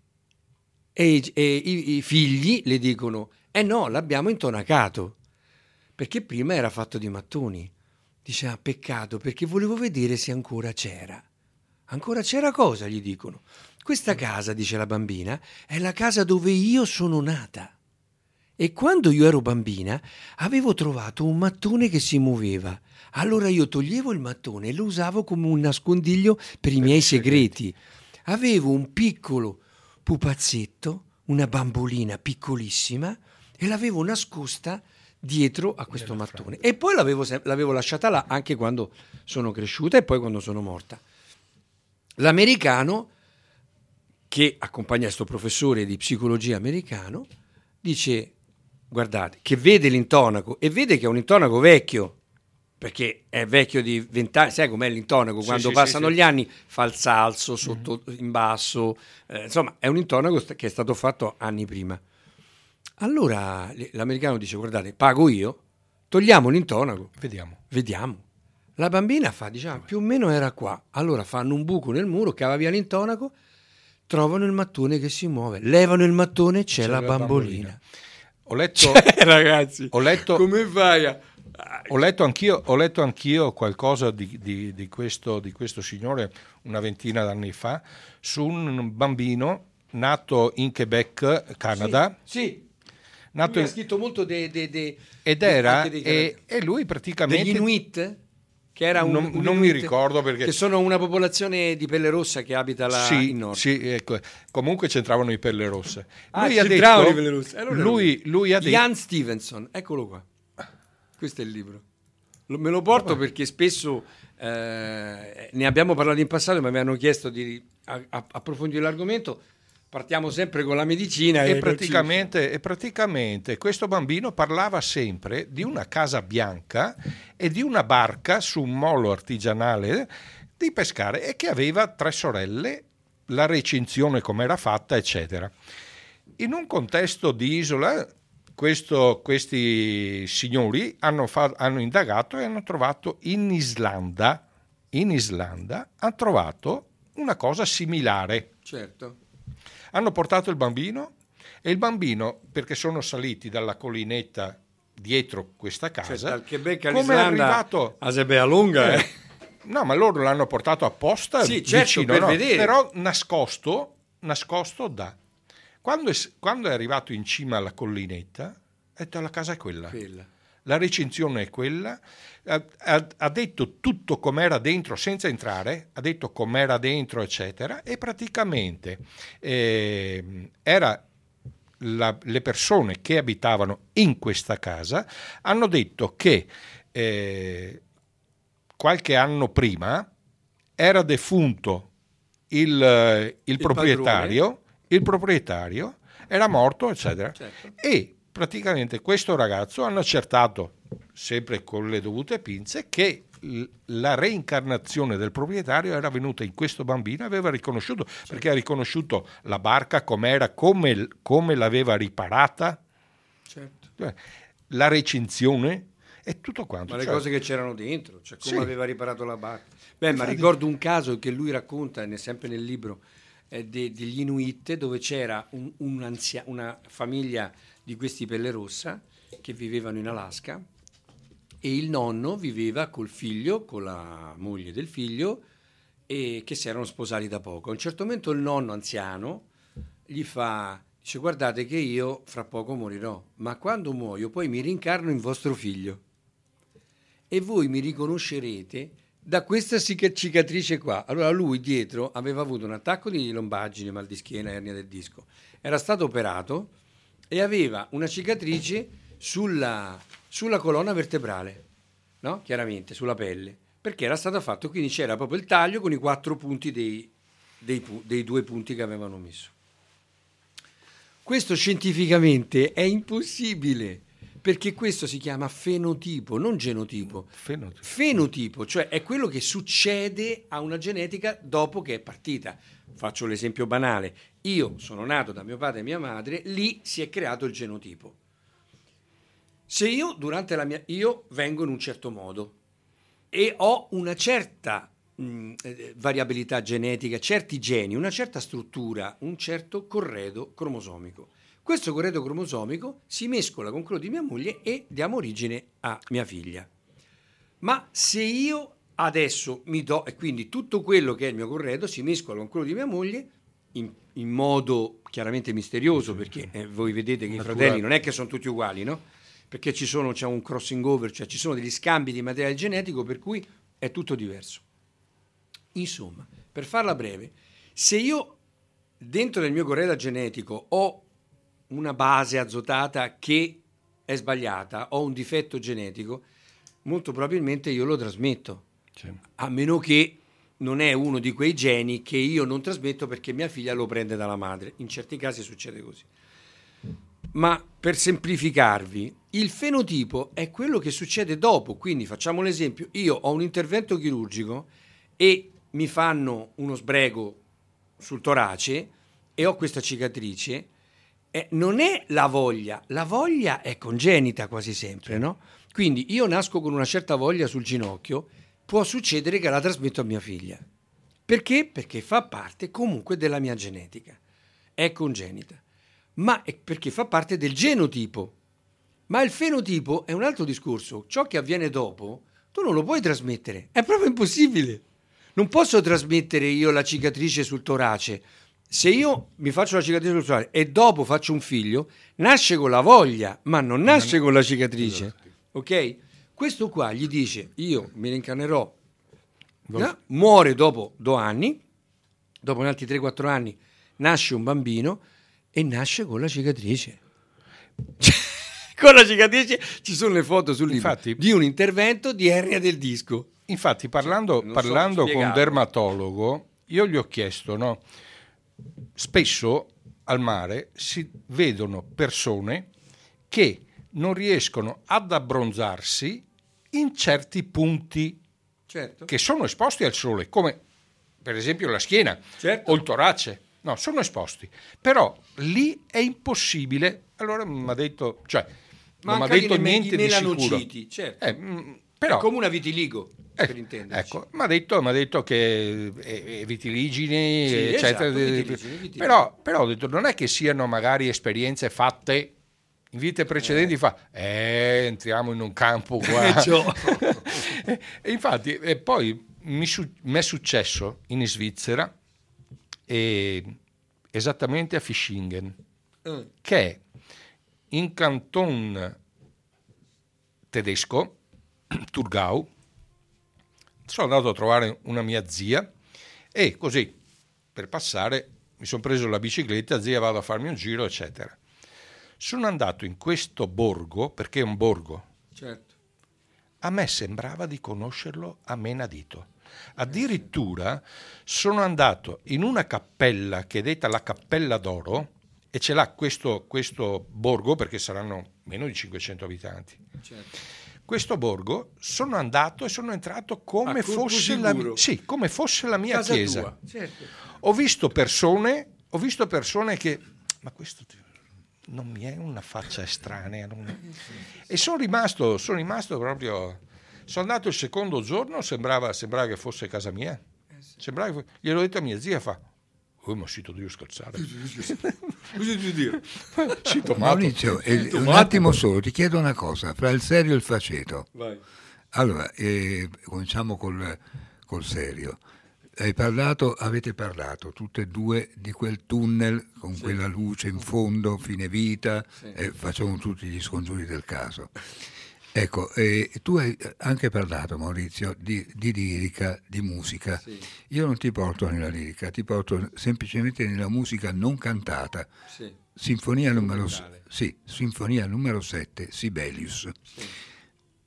Speaker 2: E, e i, i figli le dicono, eh no, l'abbiamo intonacato, perché prima era fatto di mattoni. Dice, ah, peccato, perché volevo vedere se ancora c'era. Ancora c'era cosa? gli dicono. Questa casa, dice la bambina, è la casa dove io sono nata. E quando io ero bambina avevo trovato un mattone che si muoveva. Allora io toglievo il mattone e lo usavo come un nascondiglio per i miei segreti. Avevo un piccolo pupazzetto, una bambolina piccolissima, e l'avevo nascosta dietro a questo mattone. E poi l'avevo, l'avevo lasciata là anche quando sono cresciuta e poi quando sono morta. L'americano, che accompagna questo professore di psicologia americano, dice, guardate, che vede l'intonaco e vede che è un intonaco vecchio, perché è vecchio di vent'anni, sai com'è l'intonaco?
Speaker 3: Sì,
Speaker 2: Quando
Speaker 3: sì,
Speaker 2: passano
Speaker 3: sì,
Speaker 2: gli anni fa il salso sotto, in basso, eh, insomma è un intonaco che è stato fatto anni prima. Allora l'americano dice, guardate, pago io, togliamo l'intonaco,
Speaker 3: Vediamo.
Speaker 2: vediamo. La bambina fa, diciamo, più o meno era qua. Allora fanno un buco nel muro, cava via l'intonaco, trovano il mattone che si muove, levano il mattone, c'è,
Speaker 3: C'è
Speaker 2: la,
Speaker 3: la
Speaker 2: bambolina.
Speaker 3: Ho letto, [laughs]
Speaker 2: Cioè, ragazzi,
Speaker 3: ho letto-
Speaker 2: come fai a...
Speaker 3: ho letto anch'io, ho letto anch'io qualcosa di, di- di questo, di questo signore una ventina d'anni fa su un bambino nato in Quebec, Canada.
Speaker 2: Sì,
Speaker 3: nato
Speaker 2: lui ha
Speaker 3: in-
Speaker 2: scritto molto de, de- de-
Speaker 3: ed era e, e lui praticamente
Speaker 2: degli Inuit che era un,
Speaker 3: Non-
Speaker 2: un
Speaker 3: non mi ricordo perché-
Speaker 2: che sono una popolazione di pelle rossa che abita là
Speaker 3: sì,
Speaker 2: in nord
Speaker 3: sì, ecco. comunque c'entravano i pelle rosse.
Speaker 2: Ah,
Speaker 3: lui, ha
Speaker 2: c'entravano
Speaker 3: detto,
Speaker 2: i pelle rosse. Allora
Speaker 3: lui, lui ha detto
Speaker 2: Ian Stevenson eccolo qua questo è il libro me lo porto perché spesso eh, ne abbiamo parlato in passato ma mi hanno chiesto di a- a- approfondire l'argomento partiamo sempre con la medicina
Speaker 3: E
Speaker 2: ci-
Speaker 3: praticamente, e praticamente questo bambino parlava sempre di una casa bianca e di una barca su un molo artigianale di pescare e che aveva tre sorelle, la recinzione come era fatta, eccetera. In un contesto di isola, questo- questi signori hanno, fa- hanno indagato e hanno trovato in Islanda, in Islanda, hanno trovato una cosa similare
Speaker 2: certo
Speaker 3: hanno portato il bambino e il bambino, perché sono saliti dalla collinetta dietro questa
Speaker 2: cioè,
Speaker 3: casa,
Speaker 2: dal Quebec
Speaker 3: come è arrivato...
Speaker 2: a Sebea lunga eh.
Speaker 3: No, ma loro l'hanno portato apposta
Speaker 2: Sì, certo,
Speaker 3: vicino,
Speaker 2: per
Speaker 3: no?
Speaker 2: vedere.
Speaker 3: però nascosto, nascosto da... Quando è, quando è arrivato in cima alla collinetta, ha detto la casa è quella.
Speaker 2: Quella.
Speaker 3: La recinzione è quella, ha, ha- ha detto tutto com'era dentro senza entrare, ha detto com'era dentro, eccetera, e praticamente ehm, era la- le persone che abitavano in questa casa hanno detto che eh, qualche anno prima era defunto il, eh, il proprietario, il proprietario era morto, eccetera.
Speaker 2: Certo.
Speaker 3: E praticamente questo ragazzo hanno accertato, sempre con le dovute pinze, che la reincarnazione del proprietario era venuta in questo bambino aveva riconosciuto, perché ha riconosciuto la barca com'era, come, come l'aveva riparata,
Speaker 2: certo
Speaker 3: cioè, la recinzione e tutto quanto.
Speaker 2: Ma le
Speaker 3: Cioè,
Speaker 2: cose che c'erano dentro, cioè come
Speaker 3: Sì.
Speaker 2: aveva riparato la barca. Beh, ma
Speaker 3: Infatti-
Speaker 2: ricordo un caso che lui racconta, sempre nel libro, eh, de- degli Inuit, dove c'era un- un anzia- una famiglia di questi pelle rossa che vivevano in Alaska e il nonno viveva col figlio, con la moglie del figlio, e che si erano sposati da poco. A un certo momento il nonno anziano gli fa, dice guardate che io fra poco morirò, ma quando muoio poi mi rincarno in vostro figlio e voi mi riconoscerete da questa cic- cicatrice qua. Allora lui dietro aveva avuto un attacco di lombaggine, mal di schiena, ernia del disco. Era stato operato e aveva una cicatrice sulla, sulla colonna vertebrale, no? Chiaramente, sulla pelle, perché era stato fatto, quindi c'era proprio il taglio con i quattro punti dei, dei dei due punti che avevano messo. Questo scientificamente è impossibile, perché questo si chiama fenotipo, non genotipo.
Speaker 3: fenotipo.
Speaker 2: Fenotipo, cioè è quello che succede a una genetica dopo che è partita. Faccio l'esempio banale. Io sono nato da mio padre e mia madre, lì si è creato il genotipo. Se io durante la mia io vengo in un certo modo e ho una certa mh, eh, variabilità genetica, certi geni, una certa struttura, un certo corredo cromosomico. Questo corredo cromosomico si mescola con quello di mia moglie e diamo origine a mia figlia. Ma se io adesso mi do, e quindi tutto quello che è il mio corredo si mescola con quello di mia moglie in, in modo chiaramente misterioso, perché eh, voi vedete che i
Speaker 3: Naturale.
Speaker 2: fratelli non è che sono tutti uguali, no? Perché ci sono, c'è un crossing over, cioè ci sono degli scambi di materiale genetico per cui è tutto diverso. Insomma, per farla breve, se io dentro del mio corredo genetico ho una base azotata che è sbagliata, ho un difetto genetico, molto probabilmente io lo trasmetto,
Speaker 3: Sì.
Speaker 2: a meno che non è uno di quei geni che io non trasmetto perché mia figlia lo prende dalla madre. In certi casi succede così. ma per semplificarvi, il fenotipo è quello che succede dopo. Quindi facciamo l'esempio, io ho un intervento chirurgico e mi fanno uno sbrego sul torace e ho questa cicatrice, eh, non è la voglia, la voglia è congenita quasi sempre, no? Quindi io nasco con una certa voglia sul ginocchio, può succedere che la trasmetto a mia figlia. Perché? Perché fa parte comunque della mia genetica, è congenita, ma è perché fa parte del genotipo. Ma il fenotipo è un altro discorso, ciò che avviene dopo tu non lo puoi trasmettere, è proprio impossibile. Non posso trasmettere io la cicatrice sul torace. Se io mi faccio la cicatrice sul torace e dopo faccio un figlio, nasce con la voglia, ma non nasce con la cicatrice. Ok? Questo qua gli dice, io mi reincarnerò, no? muore dopo due anni, dopo un altri 3-4 anni nasce un bambino e nasce con la cicatrice. [laughs] con la cicatrice ci sono le foto sul libro
Speaker 3: Infatti-
Speaker 2: di un intervento di ernia del disco.
Speaker 3: Infatti, parlando,
Speaker 2: so
Speaker 3: parlando con un dermatologo, io gli ho chiesto, no? spesso al mare si vedono persone che non riescono ad abbronzarsi in certi punti
Speaker 2: Certo.
Speaker 3: che sono esposti al sole, come per esempio la schiena
Speaker 2: Certo.
Speaker 3: o il torace. No, sono esposti. Però lì è impossibile. Allora mi ha detto, cioè, non mi ha detto niente di sicuro.
Speaker 2: certo.
Speaker 3: Eh, mm, però,
Speaker 2: È come una vitiligo,
Speaker 3: eh,
Speaker 2: per intenderci.
Speaker 3: Ecco, mi ha detto, detto che eh, eh, vitiligini,
Speaker 2: Sì,
Speaker 3: eccetera.
Speaker 2: esatto,
Speaker 3: eh,
Speaker 2: vitiligini, vitiligini.
Speaker 3: Però, però ho detto, non è che siano magari esperienze fatte in vite precedenti, fa, eh, entriamo in un campo [laughs] qua.
Speaker 2: Eh, [laughs]
Speaker 3: e infatti, e poi mi, su- mi è successo in Svizzera, e esattamente a Fischingen,
Speaker 2: Eh,
Speaker 3: che in canton tedesco, [clears throat] Thurgau, sono andato a trovare una mia zia e così, per passare, mi sono preso la bicicletta, zia vado a farmi un giro, eccetera. Sono andato in questo borgo, perché è un borgo,
Speaker 2: certo.
Speaker 3: a me sembrava di conoscerlo a menadito. Addirittura sono andato in una cappella che è detta la Cappella d'Oro e ce l'ha questo, questo borgo perché saranno meno di 500 abitanti.
Speaker 2: certo.
Speaker 3: Questo borgo sono andato e sono entrato come,
Speaker 2: A colpo
Speaker 3: fosse la, sì, come fosse la mia
Speaker 2: Casa
Speaker 3: chiesa.
Speaker 2: certo.
Speaker 3: Ho visto persone, ho visto persone che, ma questo ti- non mi è una faccia estranea. non- [laughs] E sono rimasto, sono rimasto proprio, sono andato il secondo giorno, sembrava, sembrava che fosse casa mia. Sembrava che, gliel'ho detto a mia zia, fa, oh ma sito Dio scherzare.
Speaker 2: Cosa devi dire?
Speaker 3: Sito. [laughs]
Speaker 4: Maurizio, eh, un attimo solo, ti chiedo una cosa, fra il serio e il faceto.
Speaker 2: Vai.
Speaker 4: Allora, eh, cominciamo col, col serio. Hai parlato, avete parlato tutte e due di quel tunnel con quella luce in fondo, fine vita, e facciamo tutti gli scongiuri del caso. Ecco, eh, tu hai anche parlato, Maurizio, di, di lirica, di musica.
Speaker 2: Sì.
Speaker 4: Io non ti porto nella lirica, ti porto semplicemente nella musica non cantata.
Speaker 2: Sì.
Speaker 4: Sinfonia numero, sì, sinfonia numero 7, Sibelius.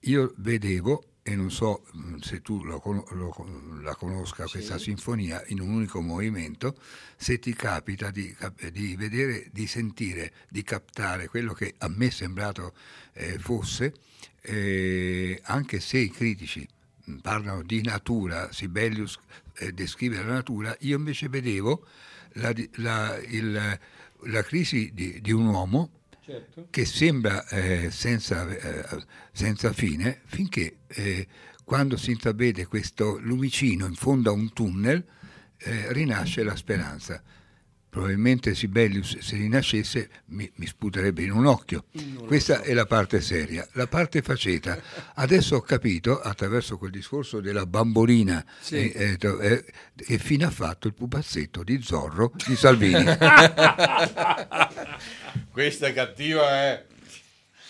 Speaker 4: Io vedevo, e non so mh, se tu lo lo- la conosca questa sinfonia in un unico movimento, se ti capita di, di vedere, di sentire, di captare quello che a me è sembrato eh, fosse, eh, anche se i critici mh, parlano di natura, Sibelius eh, descrive la natura, io invece vedevo la, la- il- la crisi di, di un uomo
Speaker 2: Certo.
Speaker 4: che sembra eh, senza, eh, senza fine finché eh, quando si intravede questo lumicino in fondo a un tunnel eh, rinasce la speranza. Probabilmente Sibelius se rinascesse mi, mi sputerebbe in un occhio. Questa è la parte seria. La parte faceta. Adesso ho capito, attraverso quel discorso della bambolina,
Speaker 2: Sì.
Speaker 4: eh, eh, to- eh, che fine ha fatto il pupazzetto di Zorro di Salvini. [laughs]
Speaker 3: Questa è cattiva, eh.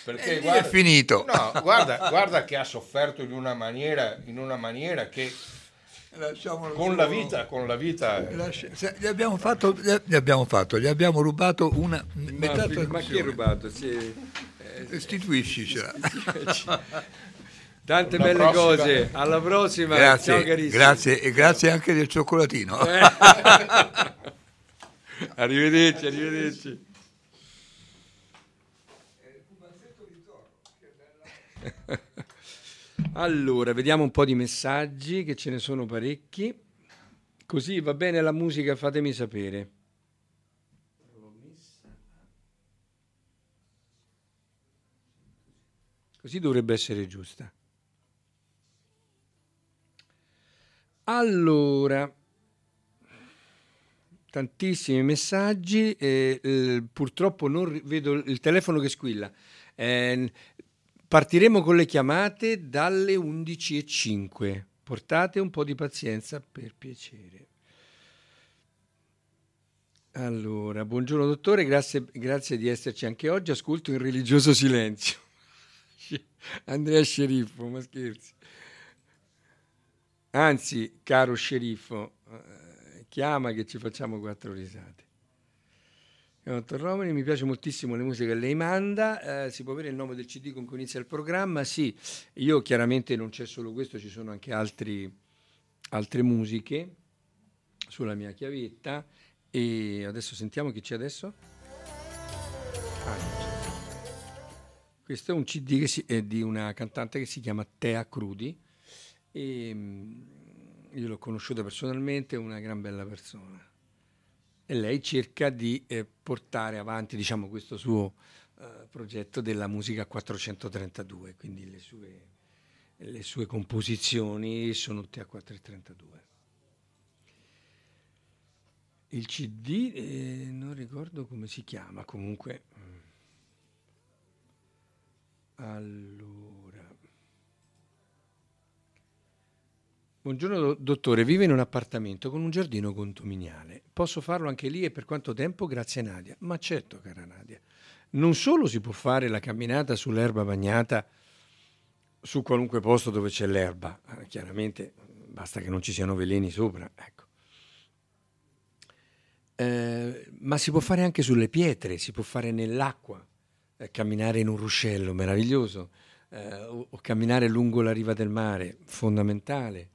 Speaker 3: Perché
Speaker 4: E lì è finito.
Speaker 3: No, guarda, guarda che ha sofferto in una maniera, in una maniera che con la vita, con la vita.
Speaker 4: Eh. Gli abbiamo fatto, gli abbiamo, fatto, gli abbiamo rubato una ma, metà
Speaker 2: ma, ma chi è rubato?
Speaker 4: Restituiscicela. [laughs]
Speaker 2: Tante
Speaker 3: Alla
Speaker 2: belle
Speaker 3: prossima.
Speaker 2: cose. Alla prossima.
Speaker 4: Grazie,
Speaker 2: Ciao,
Speaker 4: grazie e grazie anche del cioccolatino. Eh. [laughs]
Speaker 2: arrivederci, arrivederci. Eh, allora, vediamo un po' di messaggi, che ce ne sono parecchi. Così va bene la musica, fatemi sapere. Così dovrebbe essere giusta. Allora, tantissimi messaggi, eh, eh, purtroppo non vedo il telefono che squilla. Eh, partiremo con le chiamate dalle 11.05. Portate un po' di pazienza per piacere. Allora, buongiorno dottore, grazie, grazie di esserci anche oggi. Ascolto in religioso silenzio. [laughs] Andrea Sceriffo, ma scherzi. Anzi, caro sceriffo, eh, chiama che ci facciamo quattro risate. Dottor Romani, mi piace moltissimo le musiche che lei manda, eh, si può avere il nome del CD con cui inizia il programma? Sì, io chiaramente non c'è solo questo, ci sono anche altri, altre musiche sulla mia chiavetta e adesso sentiamo chi c'è adesso. Ah. Questo è un CD si- è di una cantante che si chiama Tea Crudi e mm, io l'ho conosciuta personalmente, è una gran bella persona. E lei cerca di eh, portare avanti, diciamo, questo suo eh, progetto della musica a 432, quindi le sue, le sue composizioni sono tutte a 432. Il CD eh, non ricordo come si chiama, comunque. mm. Allora. Buongiorno do- dottore, vivo in un appartamento con un giardino condominiale. Posso farlo anche lì e per quanto tempo? Grazie Nadia. Ma certo, cara Nadia. Non solo si può fare la camminata sull'erba bagnata su qualunque posto dove c'è l'erba, eh, chiaramente basta che non ci siano veleni sopra, ecco. Eh, ma si può fare anche sulle pietre, si può fare nell'acqua, eh, camminare in un ruscello meraviglioso, eh, o, o camminare lungo la riva del mare, fondamentale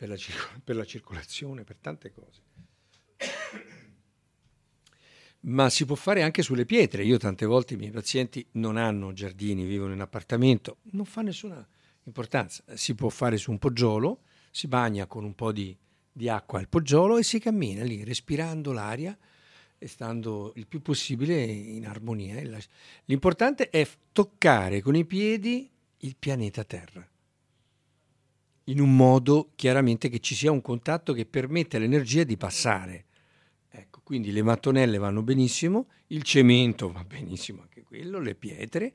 Speaker 2: per la, per la circolazione, per tante cose. Ma si può fare anche sulle pietre. Io tante volte i miei pazienti non hanno giardini, vivono in appartamento, non fa nessuna importanza. Si può fare su un poggiolo, si bagna con un po' di, di acqua al poggiolo e si cammina lì, respirando l'aria e stando il più possibile in armonia. L'importante è toccare con i piedi il pianeta Terra in un modo chiaramente che ci sia un contatto che permette all'energia di passare. Ecco, quindi le mattonelle vanno benissimo, il cemento va benissimo anche quello, le pietre,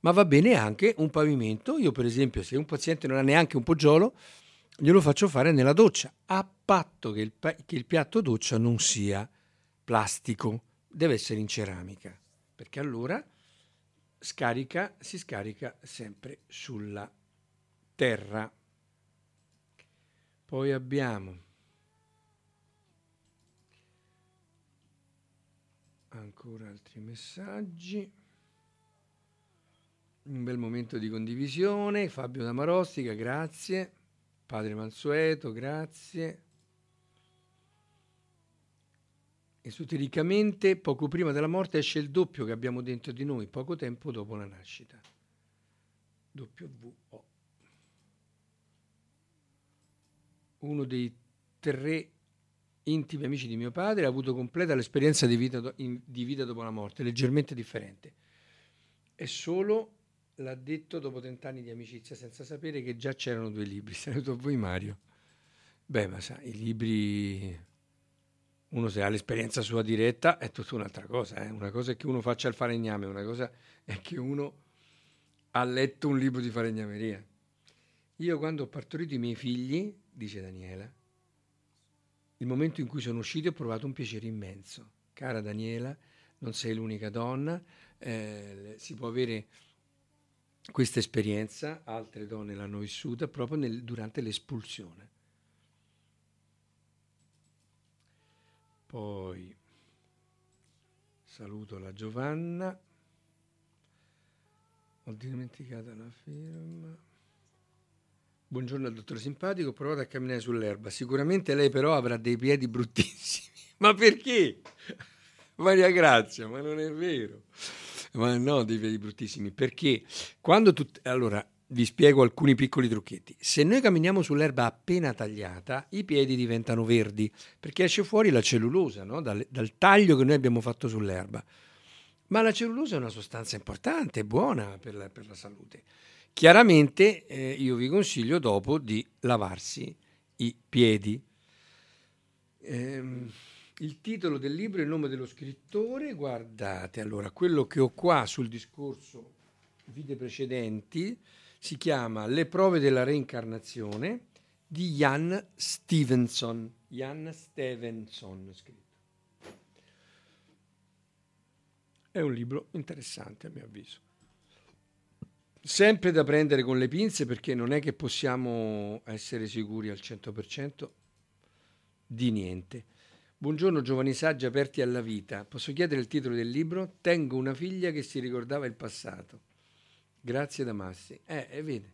Speaker 2: ma va bene anche un pavimento. Io per esempio se un paziente non ha neanche un poggiolo, glielo faccio fare nella doccia, a patto che il, che il piatto doccia non sia plastico, deve essere in ceramica, perché allora scarica, si scarica sempre sulla terra. Poi abbiamo ancora altri messaggi. Un bel momento di condivisione. Fabio da Marostica, grazie. Padre Mansueto, grazie. Esotericamente, poco prima della morte esce il doppio che abbiamo dentro di noi, poco tempo dopo la nascita. WO. Uno dei tre intimi amici di mio padre ha avuto completa l'esperienza di vita, do- in- di vita dopo la morte, leggermente differente. E solo l'ha detto dopo vent'anni di amicizia, senza sapere che già c'erano due libri. [laughs] Saluto a voi Mario. Beh, ma sai, i libri, uno se ha l'esperienza sua diretta è tutta un'altra cosa. eh. Una cosa è che uno faccia il falegname, una cosa è che uno ha letto un libro di falegnameria. Io quando ho partorito i miei figli, dice Daniela, il momento in cui sono usciti ho provato un piacere immenso. Cara Daniela, non sei l'unica donna, eh, si può avere questa esperienza, altre donne l'hanno vissuta proprio nel- durante l'espulsione. Poi saluto la Giovanna. Ho dimenticato la firma. Buongiorno al dottor Simpatico, ho provato a camminare sull'erba. Sicuramente lei però avrà dei piedi bruttissimi. [laughs] Ma perché? Maria Grazia, ma non è vero. Ma no, dei piedi bruttissimi, perché quando tu... Allora, vi spiego alcuni piccoli trucchetti. Se noi camminiamo sull'erba appena tagliata, i piedi diventano verdi, perché esce fuori la cellulosa, no? dal, dal taglio che noi abbiamo fatto sull'erba. Ma la cellulosa è una sostanza importante, buona per la, per la salute. Chiaramente eh, io vi consiglio dopo di lavarsi i piedi. Ehm, il titolo del libro e il nome dello scrittore, guardate, allora, quello che ho qua sul discorso video precedenti si chiama Le prove della reincarnazione di Jan Stevenson. Jan Stevenson scritto. È un libro interessante a mio avviso. Sempre da prendere con le pinze perché non è che possiamo essere sicuri al 100% di niente. Buongiorno giovani saggi aperti alla vita. Posso chiedere il titolo del libro? Tengo una figlia che si ricordava il passato. Grazie Damassi. Eh, e vede,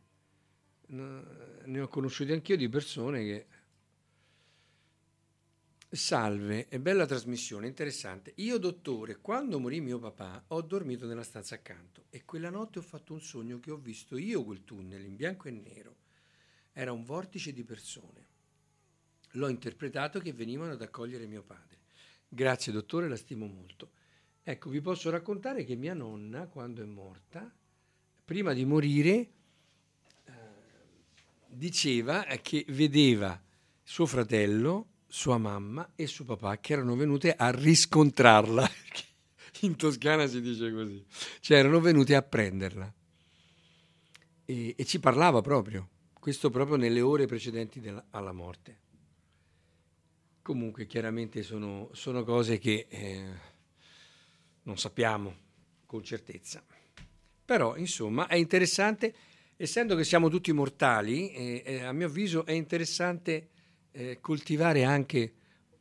Speaker 2: no, ne ho conosciuti anch'io di persone che... Salve, è bella trasmissione, interessante. Io, dottore, quando morì mio papà, ho dormito nella stanza accanto e quella notte ho fatto un sogno che ho visto io quel tunnel in bianco e nero. Era un vortice di persone. L'ho interpretato che venivano ad accogliere mio padre. Grazie, dottore, la stimo molto. Ecco, vi posso raccontare che mia nonna, quando è morta, prima di morire, eh, diceva che vedeva suo fratello sua mamma e suo papà che erano venute a riscontrarla. [laughs] In Toscana si dice così. Cioè erano venuti a prenderla. E, e ci parlava proprio. Questo proprio nelle ore precedenti della, alla morte. Comunque chiaramente sono, sono cose che eh, non sappiamo con certezza. Però insomma è interessante, essendo che siamo tutti mortali, eh, eh, a mio avviso è interessante eh, coltivare anche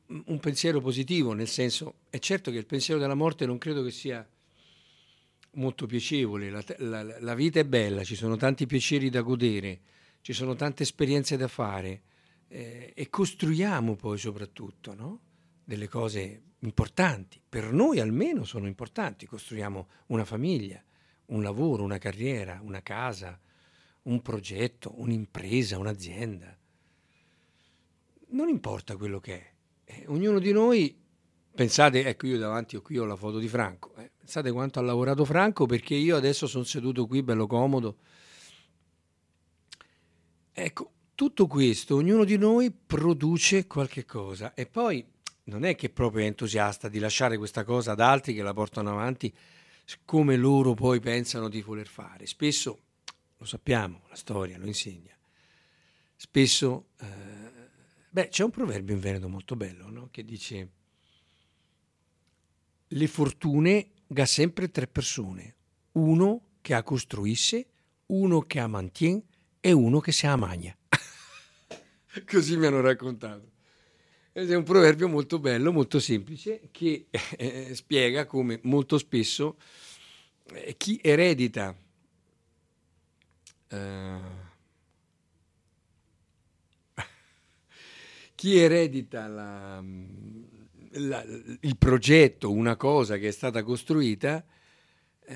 Speaker 2: un pensiero positivo, nel senso, è certo che il pensiero della morte non credo che sia molto piacevole, la, la, la vita è bella, ci sono tanti piaceri da godere, ci sono tante esperienze da fare eh, e costruiamo poi soprattutto no? delle cose importanti, per noi almeno sono importanti, costruiamo una famiglia, un lavoro, una carriera, una casa, un progetto, un'impresa, un'azienda non importa quello che è. Eh, ognuno di noi, pensate, ecco io davanti ho qui ho la foto di Franco, eh, pensate quanto ha lavorato Franco perché io adesso sono seduto qui bello comodo. Ecco, tutto questo, ognuno di noi produce qualche cosa e poi non è che proprio è entusiasta di lasciare questa cosa ad altri che la portano avanti come loro poi pensano di voler fare. Spesso, lo sappiamo, la storia lo insegna, spesso eh, Beh, c'è un proverbio in Veneto molto bello, no? che dice le fortune ga sempre tre persone, uno che a costruisse, uno che a mantiene e uno che si amagna. [laughs] Così mi hanno raccontato. Ed è un proverbio molto bello, molto semplice, che eh, spiega come molto spesso eh, chi eredita eh, chi eredita la, la, il progetto, una cosa che è stata costruita, eh,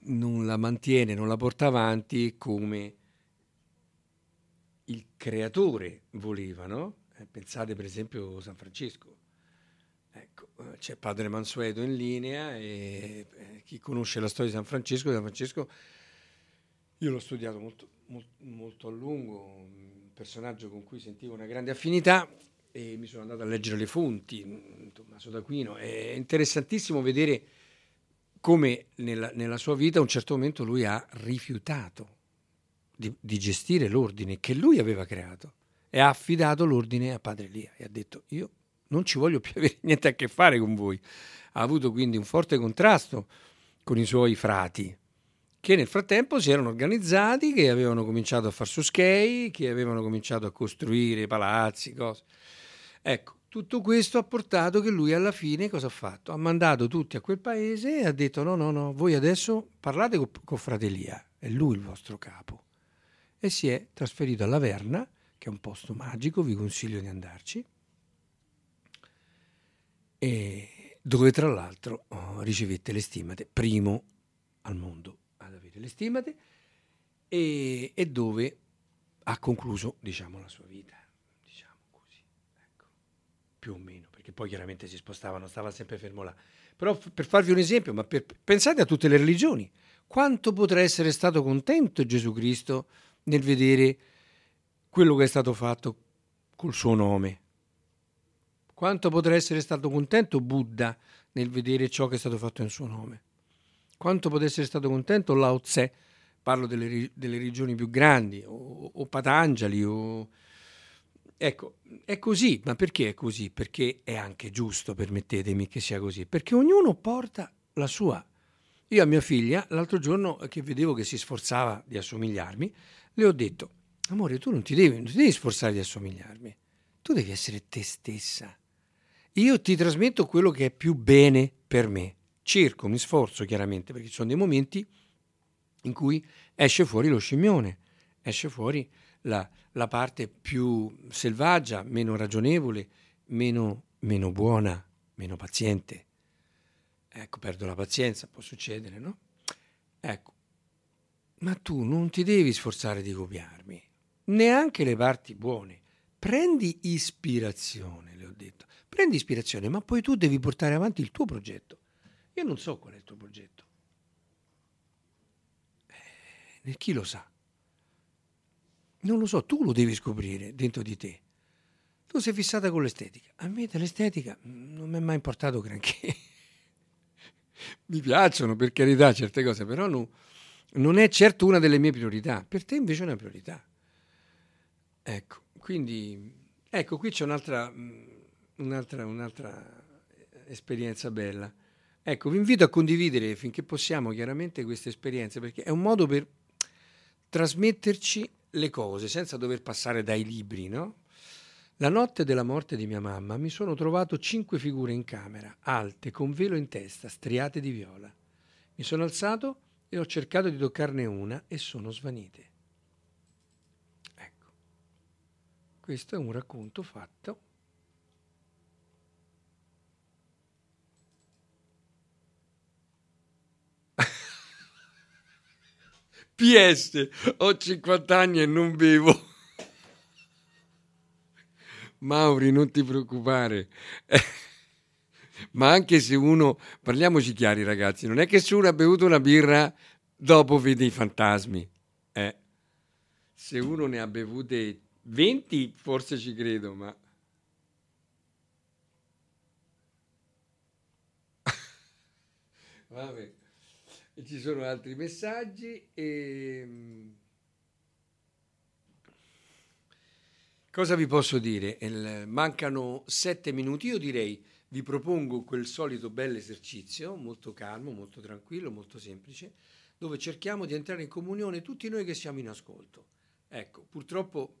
Speaker 2: non la mantiene, non la porta avanti come il creatore voleva, no? Eh, pensate per esempio a San Francesco. Ecco, eh, c'è padre Mansueto in linea e eh, chi conosce la storia di San Francesco, San Francesco io l'ho studiato molto, molto, molto a lungo, personaggio con cui sentivo una grande affinità e mi sono andato a leggere le fonti, Tommaso d'Aquino. È interessantissimo vedere come nella, nella sua vita a un certo momento lui ha rifiutato di, di, gestire l'ordine che lui aveva creato e ha affidato l'ordine a padre Elia e ha detto io non ci voglio più [laughs] avere niente a che fare con voi. Ha avuto quindi un forte contrasto con i suoi frati, che nel frattempo si erano organizzati, che avevano cominciato a far suschei, che avevano cominciato a costruire palazzi, cose. Ecco, tutto questo ha portato che lui alla fine cosa ha fatto? Ha mandato tutti a quel paese e ha detto no, no, no, voi adesso parlate con, con Fratelia, è lui il vostro capo. E si è trasferito alla Verna, che è un posto magico, vi consiglio di andarci. E dove tra l'altro oh, ricevette le stimate, primo al mondo le stimate, e, e dove ha concluso, diciamo, la sua vita, diciamo così, ecco, più o meno, perché poi chiaramente si spostavano, stava sempre fermo là. Però f- per farvi un esempio, ma per- pensate a tutte le religioni, quanto potrà essere stato contento Gesù Cristo nel vedere quello che è stato fatto col suo nome. Quanto potrà essere stato contento Buddha nel vedere ciò che è stato fatto in suo nome. Quanto potrà essere stato contento Lao Tse, parlo delle, delle regioni più grandi, o, o Patanjali, o... Ecco, è così, ma perché è così? Perché è anche giusto, permettetemi che sia così, perché ognuno porta la sua. Io a mia figlia, l'altro giorno che vedevo che si sforzava di assomigliarmi, le ho detto, amore, tu non ti devi, non ti devi sforzare di assomigliarmi, tu devi essere te stessa. Io ti trasmetto quello che è più bene per me. Cerco, mi sforzo chiaramente, perché ci sono dei momenti in cui esce fuori lo scimmione, esce fuori la, la parte più selvaggia, meno ragionevole, meno, meno buona, meno paziente. Ecco, perdo la pazienza, può succedere, no? Ecco, ma tu non ti devi sforzare di copiarmi, neanche le parti buone. Prendi ispirazione, le ho detto. Prendi ispirazione, ma poi tu devi portare avanti il tuo progetto. Io non so qual è il tuo progetto. Eh, chi lo sa? Non lo so, tu lo devi scoprire dentro di te. Tu sei fissata con l'estetica. A me dell'estetica non mi è mai importato granché. [laughs] mi piacciono, per carità, certe cose, però no, non è certo una delle mie priorità. Per te invece è una priorità. Ecco, quindi, ecco, qui c'è un'altra, mm, un'altra, un'altra esperienza bella. Ecco, vi invito a condividere finché possiamo chiaramente queste esperienze, perché è un modo per trasmetterci le cose senza dover passare dai libri, no? La notte della morte di mia mamma mi sono trovato cinque figure in camera, alte, con velo in testa, striate di viola. Mi sono alzato e ho cercato di toccarne una e sono svanite. Ecco, questo è un racconto fatto PS, ho 50 anni e non bevo. Mauri, non ti preoccupare. Ma anche se uno, parliamoci chiari ragazzi, non è che se uno ha bevuto una birra dopo vede i fantasmi. Eh. Se uno ne ha bevute 20 forse ci credo, ma... [laughs] Vabbè. Ci sono altri messaggi e... Cosa vi posso dire? Il- mancano sette minuti. Io direi vi propongo quel solito bel esercizio, molto calmo, molto tranquillo, molto semplice, dove cerchiamo di entrare in comunione tutti noi che siamo in ascolto. Ecco, purtroppo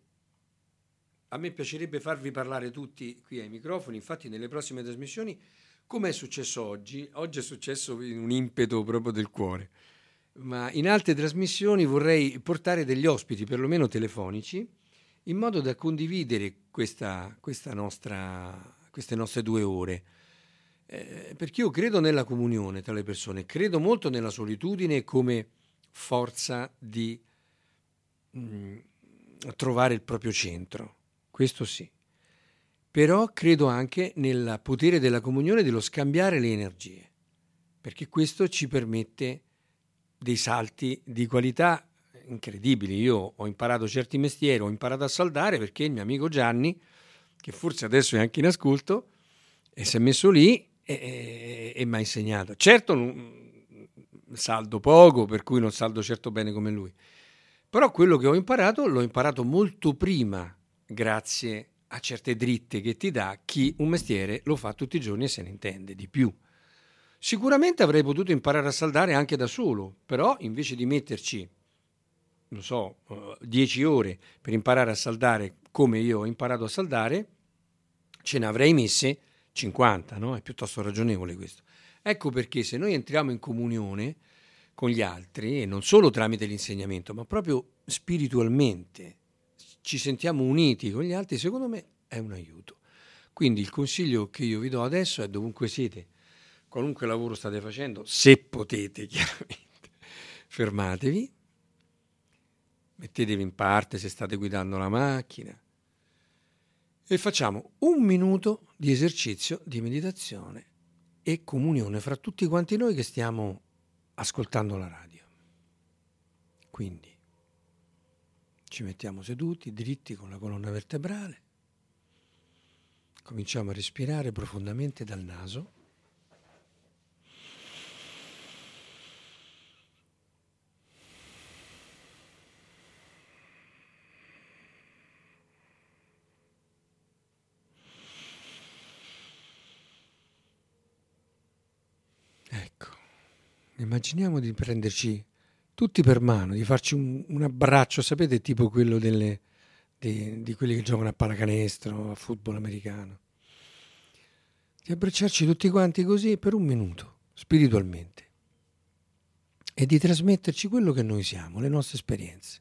Speaker 2: a me piacerebbe farvi parlare tutti qui ai microfoni, infatti nelle prossime trasmissioni, come è successo oggi, oggi è successo in un impeto proprio del cuore, ma in altre trasmissioni vorrei portare degli ospiti, perlomeno telefonici, in modo da condividere questa, questa nostra, queste nostre due ore. Eh, perché io credo nella comunione tra le persone, credo molto nella solitudine come forza di mm, trovare il proprio centro, questo sì. Però credo anche nel potere della comunione dello scambiare le energie, perché questo ci permette dei salti di qualità incredibili. Io ho imparato certi mestieri, ho imparato a saldare perché il mio amico Gianni, che forse adesso è anche in ascolto, e si è messo lì e, e- e mi ha insegnato. Certo, saldo poco, per cui non saldo certo bene come lui. Però quello che ho imparato l'ho imparato molto prima, grazie a certe dritte che ti dà chi un mestiere lo fa tutti i giorni e se ne intende di più. Sicuramente avrei potuto imparare a saldare anche da solo, però invece di metterci, non so, eh, 10 ore per imparare a saldare come io ho imparato a saldare, ce ne avrei messe 50, no? È piuttosto ragionevole questo. Ecco perché se noi entriamo in comunione con gli altri, e non solo tramite l'insegnamento, ma proprio spiritualmente, ci sentiamo uniti con gli altri, secondo me è un aiuto. Quindi il consiglio che io vi do adesso è dovunque siete, qualunque lavoro state facendo, se potete [laughs] chiaramente, fermatevi, mettetevi in parte se state guidando la macchina e facciamo un minuto di esercizio di meditazione e comunione fra tutti quanti noi che stiamo ascoltando la radio. Quindi ci mettiamo seduti, dritti con la colonna vertebrale, cominciamo a respirare profondamente dal naso. Ecco, immaginiamo di prenderci tutti per mano, di farci un, un abbraccio, sapete, tipo quello delle, di, di quelli che giocano a pallacanestro, a football americano. Di abbracciarci tutti quanti così per un minuto, spiritualmente, e di trasmetterci quello che noi siamo, le nostre esperienze.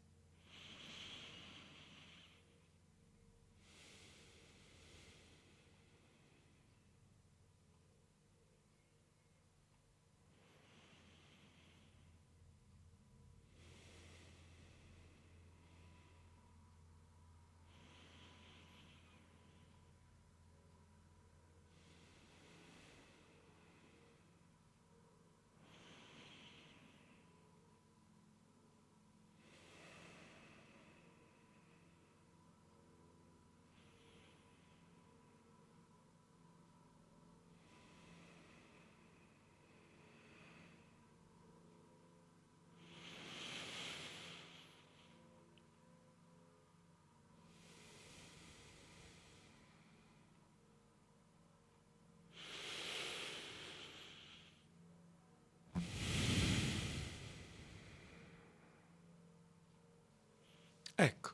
Speaker 2: Ecco.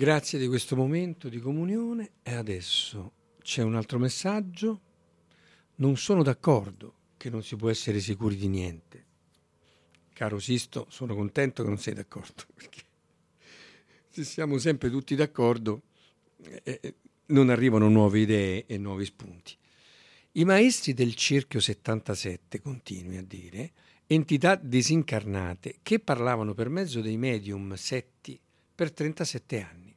Speaker 2: Grazie di questo momento di comunione e adesso c'è un altro messaggio. Non sono d'accordo che non si può essere sicuri di niente. Caro Sisto, sono contento che non sei d'accordo, [laughs] perché se siamo sempre tutti d'accordo eh, eh non arrivano nuove idee e nuovi spunti. I maestri del cerchio 77, continui a dire, entità disincarnate che parlavano per mezzo dei medium setti per 37 anni.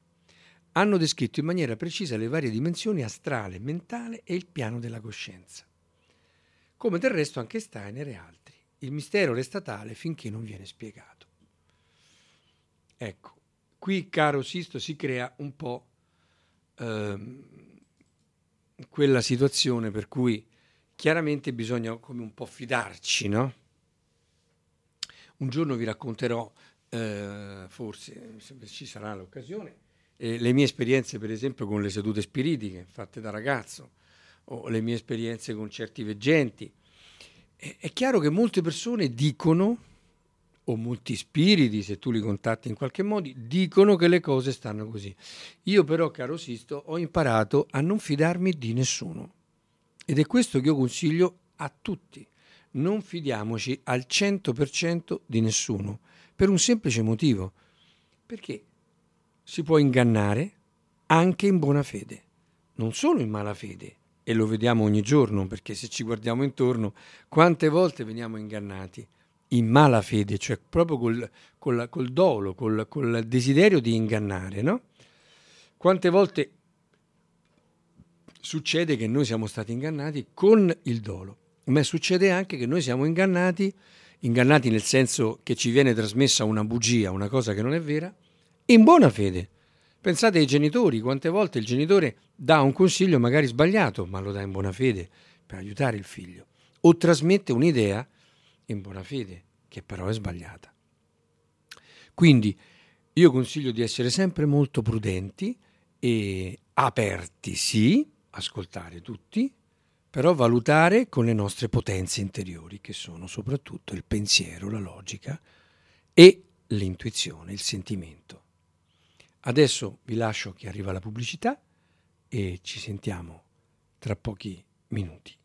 Speaker 2: Hanno descritto in maniera precisa le varie dimensioni astrale, mentale e il piano della coscienza. Come del resto anche Steiner e altri. Il mistero resta tale finché non viene spiegato. Ecco, qui, caro Sisto, si crea un po' ehm, quella situazione per cui chiaramente bisogna come un po' fidarci, no? Un giorno vi racconterò, eh, forse se ci sarà l'occasione, eh, le mie esperienze per esempio con le sedute spiritiche fatte da ragazzo o le mie esperienze con certi veggenti. È, è chiaro che molte persone dicono, o molti spiriti, se tu li contatti in qualche modo, dicono che le cose stanno così. Io però, caro Sisto, ho imparato a non fidarmi di nessuno. Ed è questo che io consiglio a tutti non fidiamoci al 100% di nessuno, per un semplice motivo, perché si può ingannare anche in buona fede, non solo in mala fede, e lo vediamo ogni giorno, perché se ci guardiamo intorno, quante volte veniamo ingannati in mala fede, cioè proprio col, col, col dolo, col, col desiderio di ingannare, no? Quante volte succede che noi siamo stati ingannati con il dolo ma succede anche che noi siamo ingannati, ingannati nel senso che ci viene trasmessa una bugia, una cosa che non è vera, in buona fede. Pensate ai genitori, quante volte il genitore dà un consiglio magari sbagliato, ma lo dà in buona fede per aiutare il figlio, o trasmette un'idea in buona fede, che però è sbagliata. Quindi io consiglio di essere sempre molto prudenti e aperti, sì, ascoltare tutti, però valutare con le nostre potenze interiori, che sono soprattutto il pensiero, la logica e l'intuizione, il sentimento. Adesso vi lascio che arriva la pubblicità e ci sentiamo tra pochi minuti.